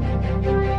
Thank you.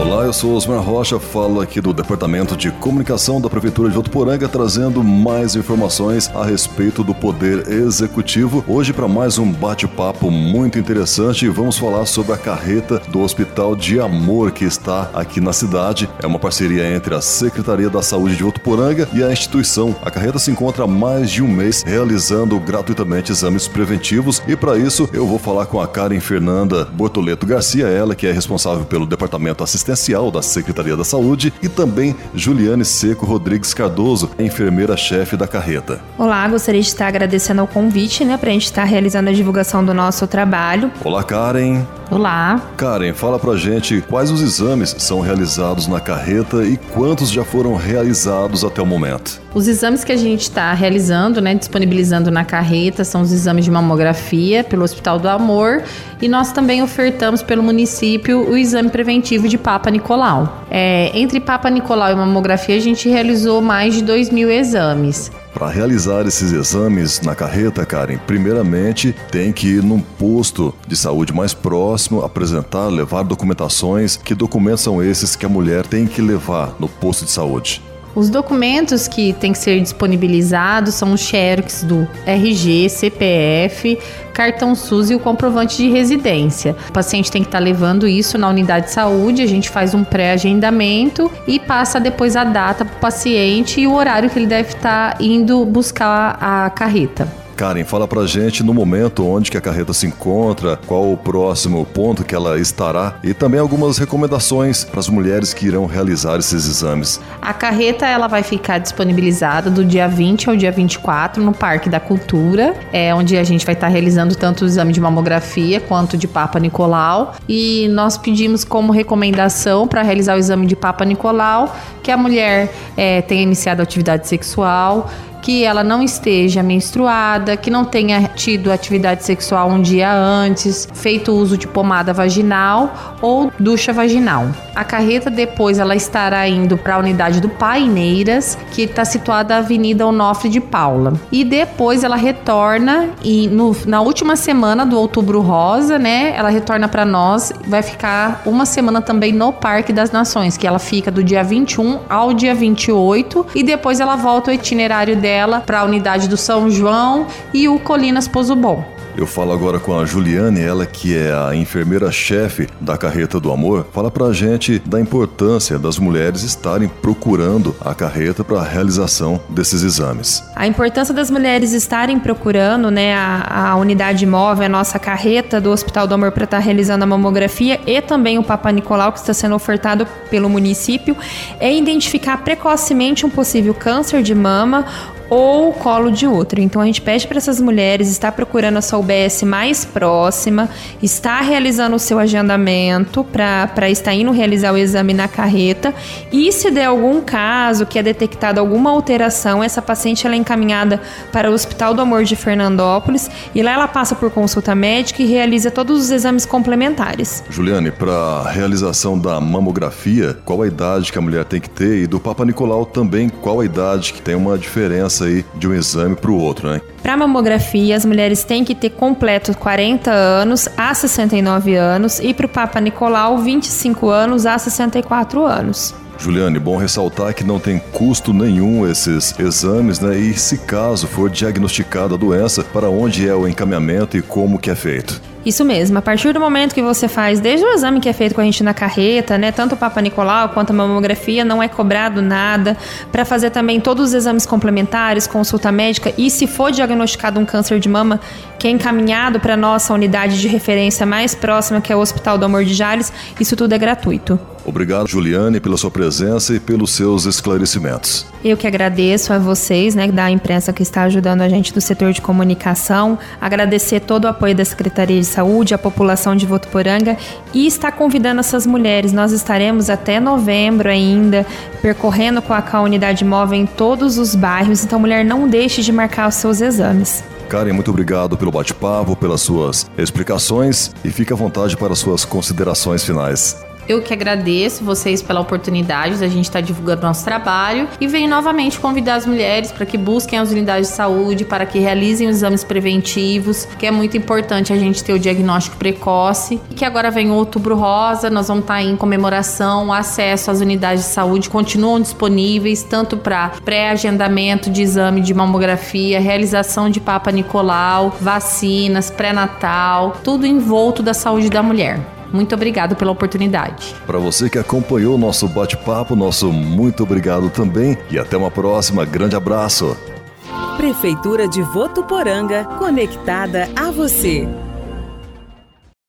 Olá, eu sou Osmar Rocha, falo aqui do Departamento de Comunicação da Prefeitura de Votuporanga, trazendo mais informações a respeito do Poder Executivo. Hoje, para mais um bate-papo muito interessante, vamos falar sobre a carreta do Hospital de Amor que está aqui na cidade. É uma parceria entre a Secretaria da Saúde de Votuporanga e a instituição. A carreta se encontra há mais de um mês realizando gratuitamente exames preventivos e, para isso, eu vou falar com a Karen Fernanda Bortoleto Garcia, ela que é responsável pelo Departamento Assistencial da Secretaria da Saúde, e também Juliane Seco Rodrigues Cardoso, enfermeira-chefe da carreta. Olá, gostaria de estar agradecendo ao convite, né, para a gente estar realizando a divulgação do nosso trabalho. Olá, Karen. Olá. Karen, fala pra gente quais os exames são realizados na carreta e quantos já foram realizados até o momento. Os exames que a gente está realizando, né, disponibilizando na carreta, são os exames de mamografia pelo Hospital do Amor e nós também ofertamos pelo município o exame preventivo de Papa Nicolau. É, entre Papa Nicolau e mamografia, a gente realizou mais de 2 mil exames. Para realizar esses exames na carreta, Karen, primeiramente tem que ir num posto de saúde mais próximo, apresentar, levar documentações. Que documentos são esses que a mulher tem que levar no posto de saúde? Os documentos que têm que ser disponibilizados são os xerox do RG, CPF, cartão SUS e o comprovante de residência. O paciente tem que estar levando isso na unidade de saúde, a gente faz um pré-agendamento e passa depois a data para o paciente e o horário que ele deve estar indo buscar a carreta. Karen, fala pra gente no momento onde que a carreta se encontra, qual o próximo ponto que ela estará e também algumas recomendações para as mulheres que irão realizar esses exames. A carreta ela vai ficar disponibilizada do dia 20 ao dia 24 no Parque da Cultura, é onde a gente vai estar realizando tanto o exame de mamografia quanto de Papa Nicolau. E nós pedimos como recomendação para realizar o exame de Papa Nicolau que a mulher é, tenha iniciado a atividade sexual, que ela não esteja menstruada, que não tenha tido atividade sexual um dia antes, feito uso de pomada vaginal ou ducha vaginal. A carreta depois ela estará indo para a unidade do Paineiras, que está situada na Avenida Onofre de Paula. E depois ela retorna e no, na última semana do Outubro Rosa, né? Ela retorna para nós, vai ficar uma semana também no Parque das Nações, que ela fica do dia 21 ao dia 28 e depois ela volta o itinerário dela dela para a unidade do São João e o Colinas Pouso Bom. Eu falo agora com a Juliane, ela que é a enfermeira-chefe da Carreta do Amor. Fala pra gente da importância das mulheres estarem procurando a carreta para a realização desses exames. A importância das mulheres estarem procurando né, a, a unidade móvel, a nossa carreta do Hospital do Amor para estar tá realizando a mamografia e também o Papa Nicolau que está sendo ofertado pelo município, é identificar precocemente um possível câncer de mama ou colo de útero. Então a gente pede para essas mulheres estar procurando a sua UBS mais próxima, estar realizando o seu agendamento para estar indo realizar o exame na carreta e se der algum caso que é detectada alguma alteração, essa paciente ela é encaminhada para o Hospital do Amor de Fernandópolis e lá ela passa por consulta médica e realiza todos os exames complementares. Juliane, para realização da mamografia, qual a idade que a mulher tem que ter e do Papa Nicolau também qual a idade que tem uma diferença aí de um exame para o outro, né? Para mamografia, as mulheres têm que ter completo 40 anos a 69 anos e para o Papa Nicolau, 25 anos a 64 anos. Juliane, bom ressaltar que não tem custo nenhum esses exames, né? E se caso for diagnosticada a doença, para onde é o encaminhamento e como que é feito? Isso mesmo, a partir do momento que você faz, desde o exame que é feito com a gente na carreta, né, tanto o Papa Nicolau quanto a mamografia, não é cobrado nada. Para fazer também todos os exames complementares, consulta médica e se for diagnosticado um câncer de mama, que é encaminhado para nossa unidade de referência mais próxima, que é o Hospital do Amor de Jales, isso tudo é gratuito. Obrigado, Juliane, pela sua presença e pelos seus esclarecimentos. Eu que agradeço a vocês, né, da imprensa que está ajudando a gente do setor de comunicação, agradecer todo o apoio da Secretaria de Saúde, a população de Votuporanga e está convidando essas mulheres. Nós estaremos até novembro ainda percorrendo com a Unidade Móvel em todos os bairros, então mulher não deixe de marcar os seus exames. Karen, muito obrigado pelo bate-papo, pelas suas explicações e fique à vontade para suas considerações finais. Eu que agradeço vocês pela oportunidade da gente estar divulgando nosso trabalho e venho novamente convidar as mulheres para que busquem as unidades de saúde, para que realizem os exames preventivos, que é muito importante a gente ter o diagnóstico precoce. E que agora vem o Outubro Rosa, nós vamos estar em comemoração, o acesso às unidades de saúde continuam disponíveis tanto para pré-agendamento de exame de mamografia, realização de Papa Nicolau, vacinas, pré-natal, tudo envolto da saúde da mulher. Muito obrigado pela oportunidade. Para você que acompanhou o nosso bate-papo, nosso muito obrigado também e até uma próxima. Grande abraço. Prefeitura de Votuporanga, conectada a você.